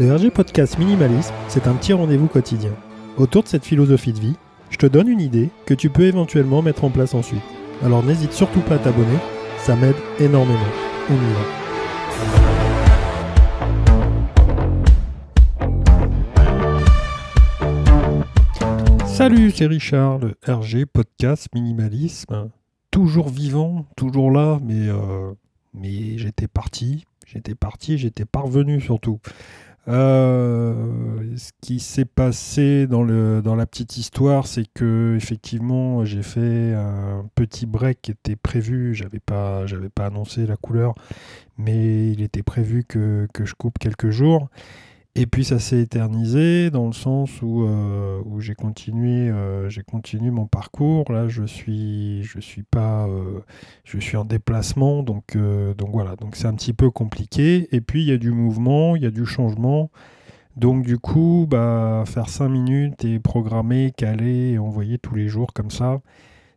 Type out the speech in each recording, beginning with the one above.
Le RG Podcast Minimalisme, c'est un petit rendez-vous quotidien. Autour de cette philosophie de vie, je te donne une idée que tu peux éventuellement mettre en place ensuite. Alors n'hésite surtout pas à t'abonner, ça m'aide énormément. On y va. Salut, c'est Richard, le RG Podcast Minimalisme. Toujours vivant, toujours là, euh, mais j'étais parti, j'étais parti, j'étais parvenu surtout. Euh, ce qui s'est passé dans, le, dans la petite histoire, c'est que effectivement, j'ai fait un petit break qui était prévu. J'avais pas, pas annoncé la couleur, mais il était prévu que je coupe quelques jours. Et puis ça s'est éternisé dans le sens où, euh, où j'ai continué, euh, continué mon parcours. Là, je suis, je suis pas, euh, je suis en déplacement, donc, donc voilà. Donc c'est un petit peu compliqué. Et puis il y a du mouvement, il y a du changement. Donc du coup, bah, faire 5 minutes et programmer, caler et envoyer tous les jours comme ça,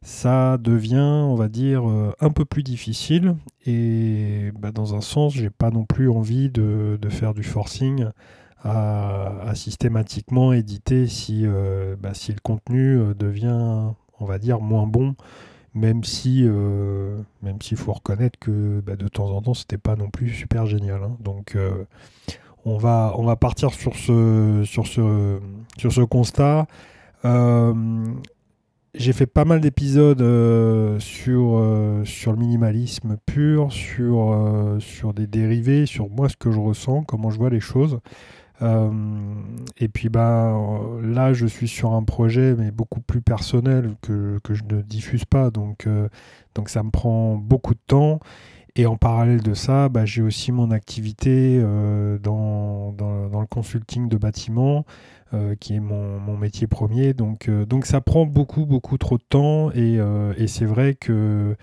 ça devient, on va dire, un peu plus difficile. Et bah, dans un sens, j'ai pas non plus envie de, de faire du forcing à, systématiquement éditer si, euh, bah, si le contenu euh, devient, on va dire, moins bon, même si euh, s'il faut reconnaître que bah, de temps en temps c'était pas non plus super génial. Hein. Donc on va on va partir sur ce sur ce sur ce constat. j'ai fait pas mal d'épisodes sur, sur le minimalisme pur, sur, sur des dérivés, sur moi ce que je ressens, comment je vois les choses. Euh, et puis bah, là, je suis sur un projet, mais beaucoup plus personnel que, que je ne diffuse pas. Donc, euh, donc ça me prend beaucoup de temps. Et en parallèle de ça, bah, j'ai aussi mon activité dans, dans, dans, le consulting de bâtiment, qui est mon, mon, métier premier. Donc, donc ça prend beaucoup, beaucoup trop de temps. Et, et c'est vrai que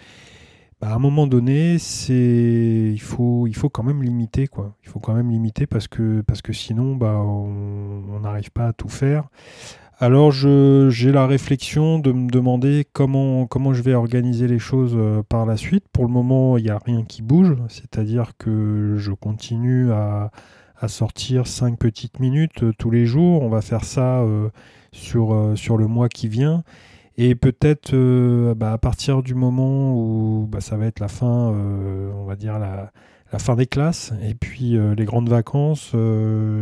bah, à un moment donné, c'est il faut il faut quand même limiter quoi. Il faut quand même limiter parce que parce que sinon bah on n'arrive pas à tout faire. Alors j'ai la réflexion de me demander comment comment je vais organiser les choses euh, par la suite. Pour le moment, il n'y a rien qui bouge, c'est-à-dire que je continue à, à sortir 5 petites minutes euh, tous les jours. On va faire ça euh, sur, sur le mois qui vient. Et peut-être euh, bah, à partir du moment où bah, ça va être la fin, euh, on va dire la, fin des classes, et puis euh, les grandes vacances,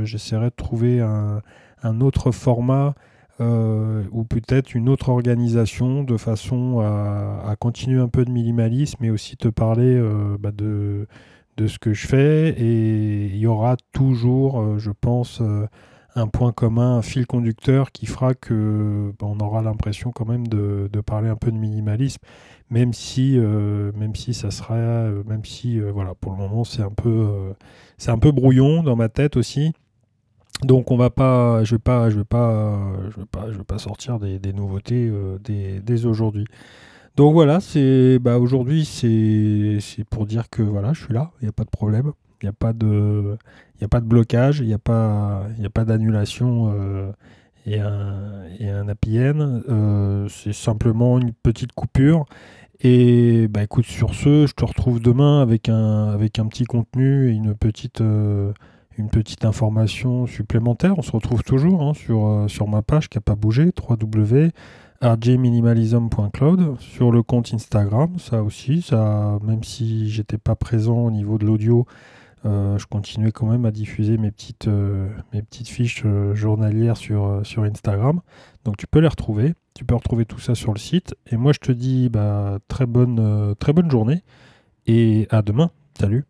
j'essaierai de trouver un, autre format ou peut-être une autre organisation de façon à, continuer un peu de minimalisme, mais aussi te parler bah, de, de ce que je fais. Et il y aura toujours, je pense, un point commun, un fil conducteur qui fera que bah, on aura l'impression quand même de, parler un peu de minimalisme, même si, euh, ça sera, euh, même si euh, voilà, pour le moment c'est un peu, brouillon dans ma tête aussi. Donc on va pas, je vais pas, je vais pas, je pas sortir des, nouveautés dès, aujourd'hui. Donc voilà, c'est, bah aujourd'hui c'est, c'est pour dire que voilà, je suis là, il n'y a pas de problème. Il n'y a, pas de, y a pas de blocage, il n'y a pas, a pas d'annulation euh, et, un, et un APN. Euh, c'est simplement une petite coupure. Et bah écoute, sur ce, je te retrouve demain avec un, avec un petit contenu et une petite, euh, une petite information supplémentaire. On se retrouve toujours hein, sur, sur ma page qui n'a pas bougé, www.rjminimalism.cloud, sur le compte Instagram, ça aussi, ça, même si j'étais pas présent au niveau de l'audio, euh, je continuais quand même à diffuser mes petites, euh, fiches euh, journalières sur, sur Instagram. Donc tu peux les retrouver. Tu peux retrouver tout ça sur le site. Et moi je te dis bah, très, bonne, très bonne journée et à demain. Salut